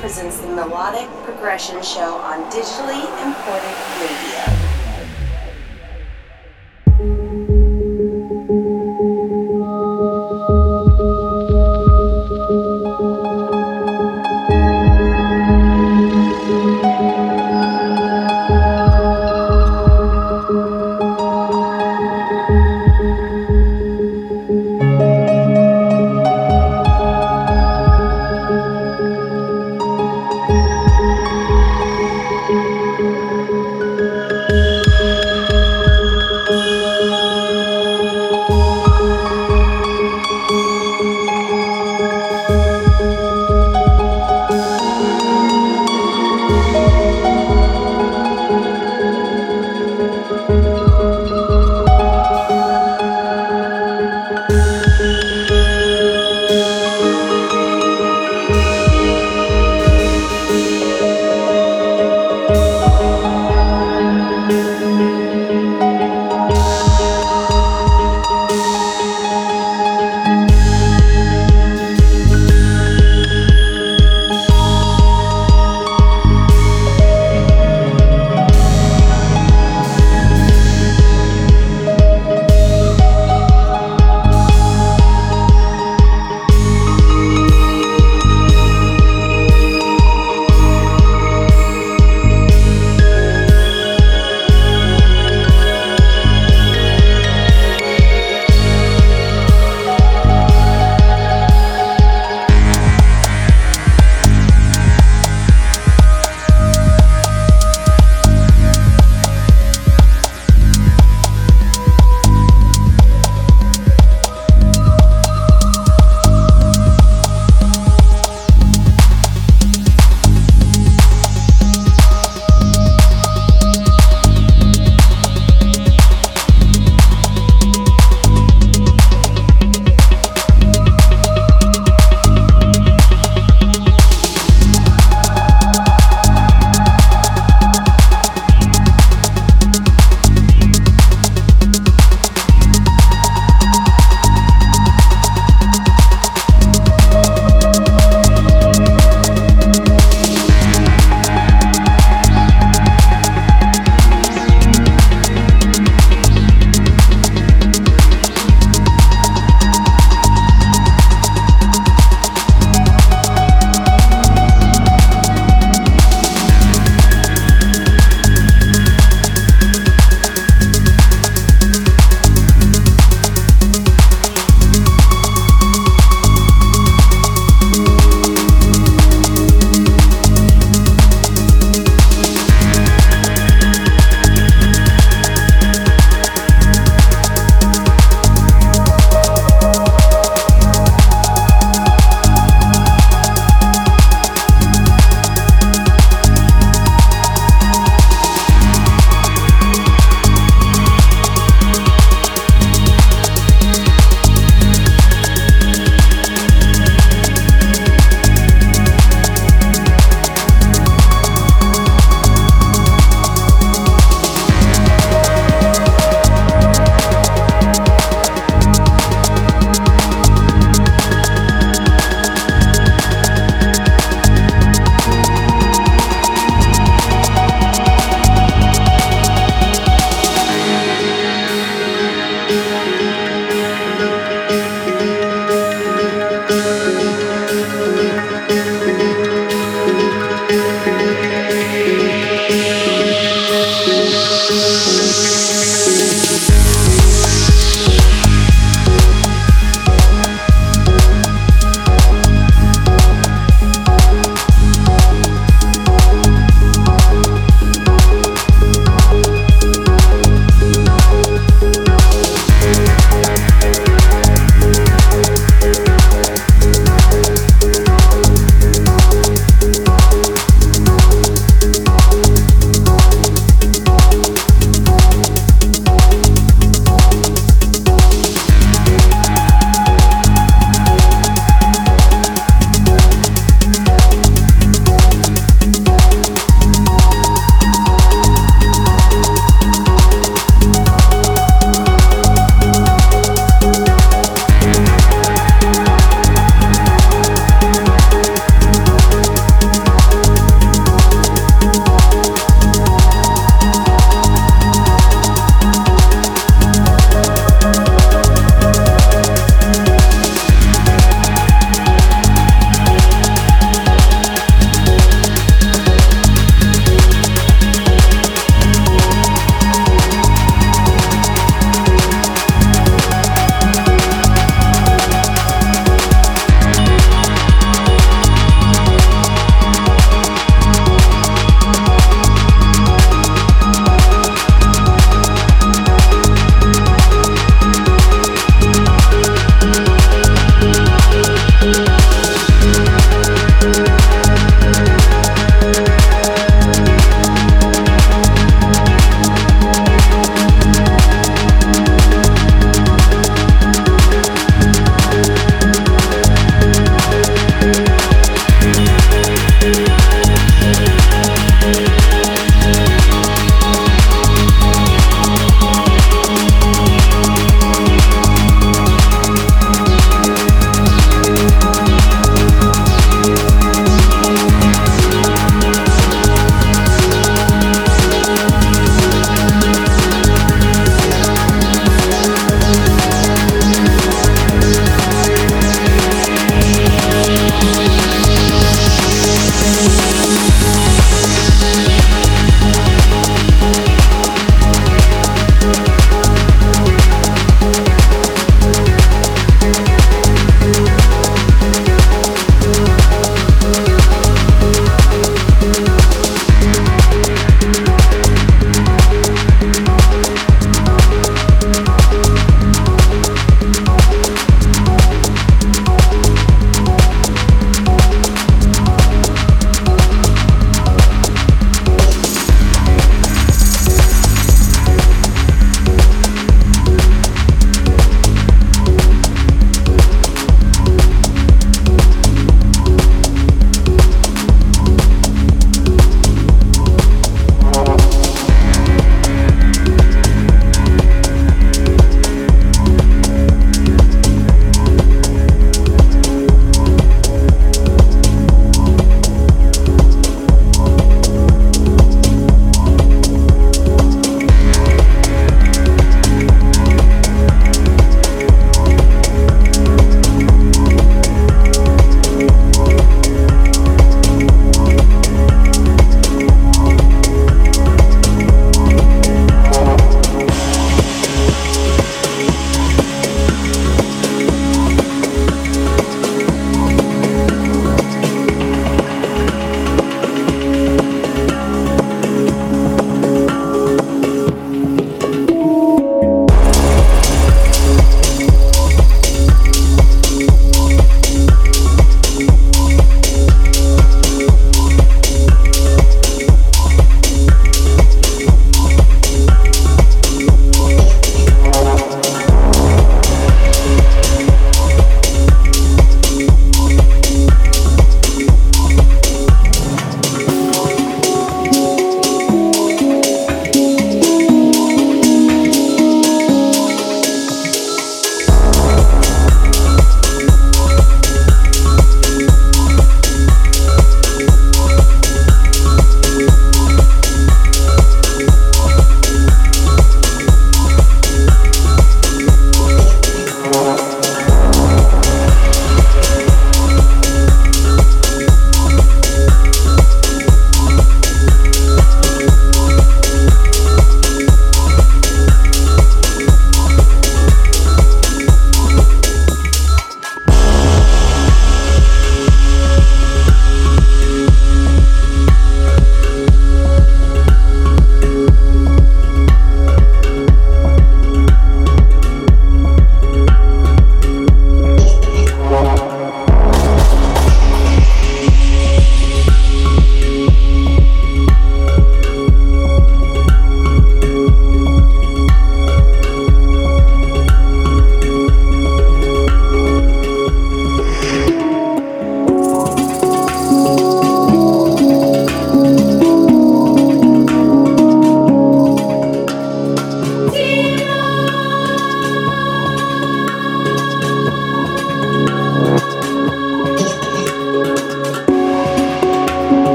Presents the Melodic Progression Show on digitally imported media.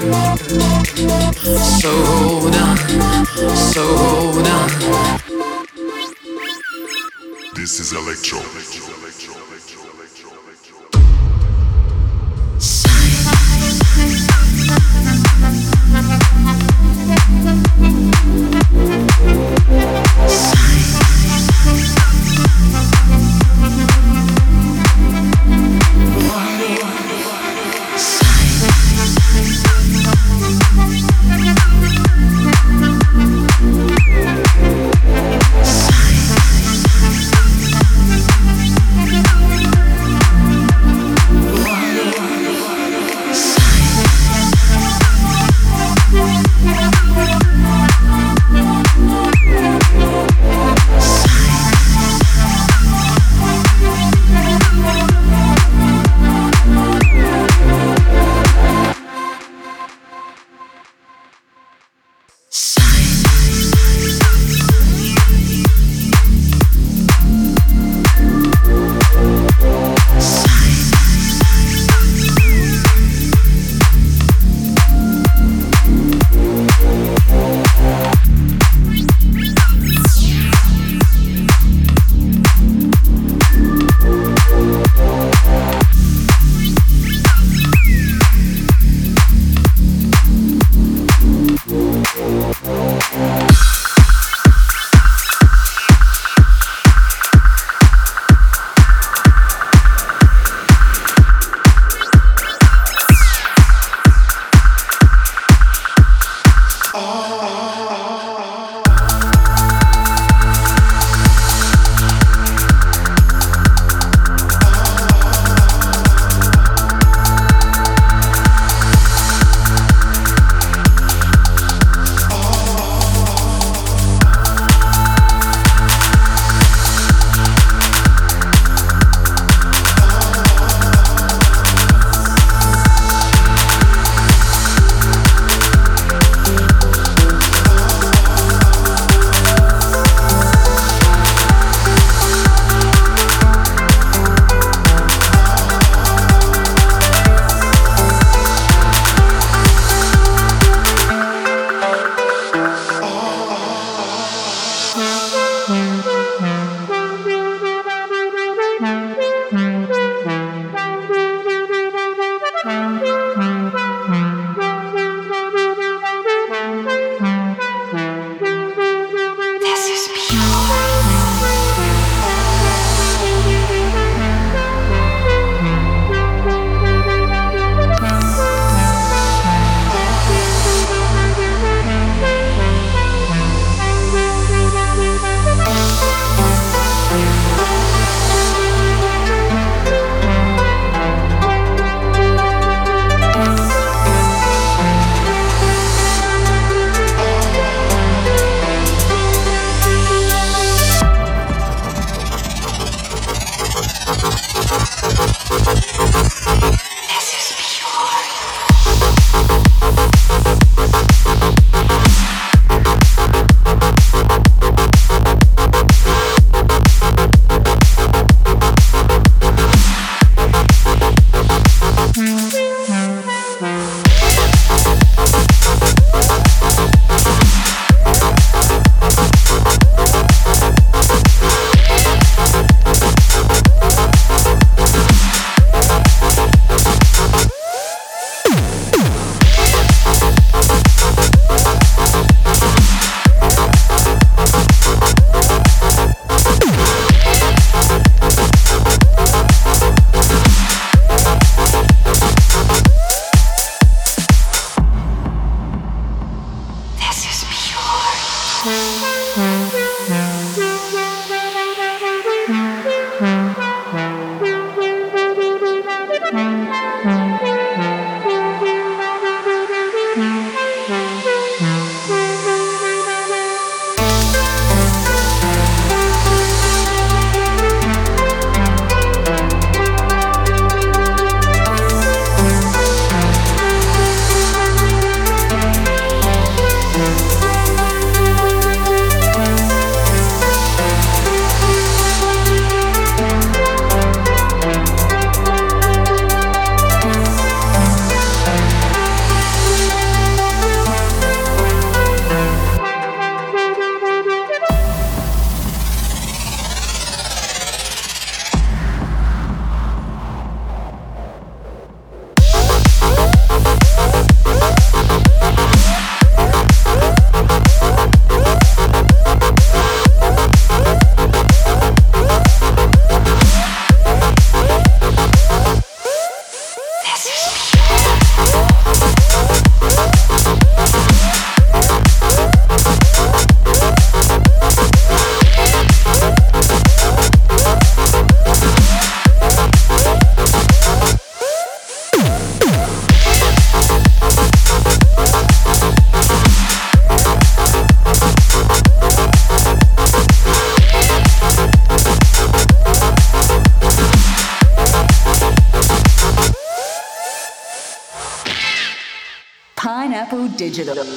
So hold on, so hold on. This is electro. This is electro. Tapu Digital.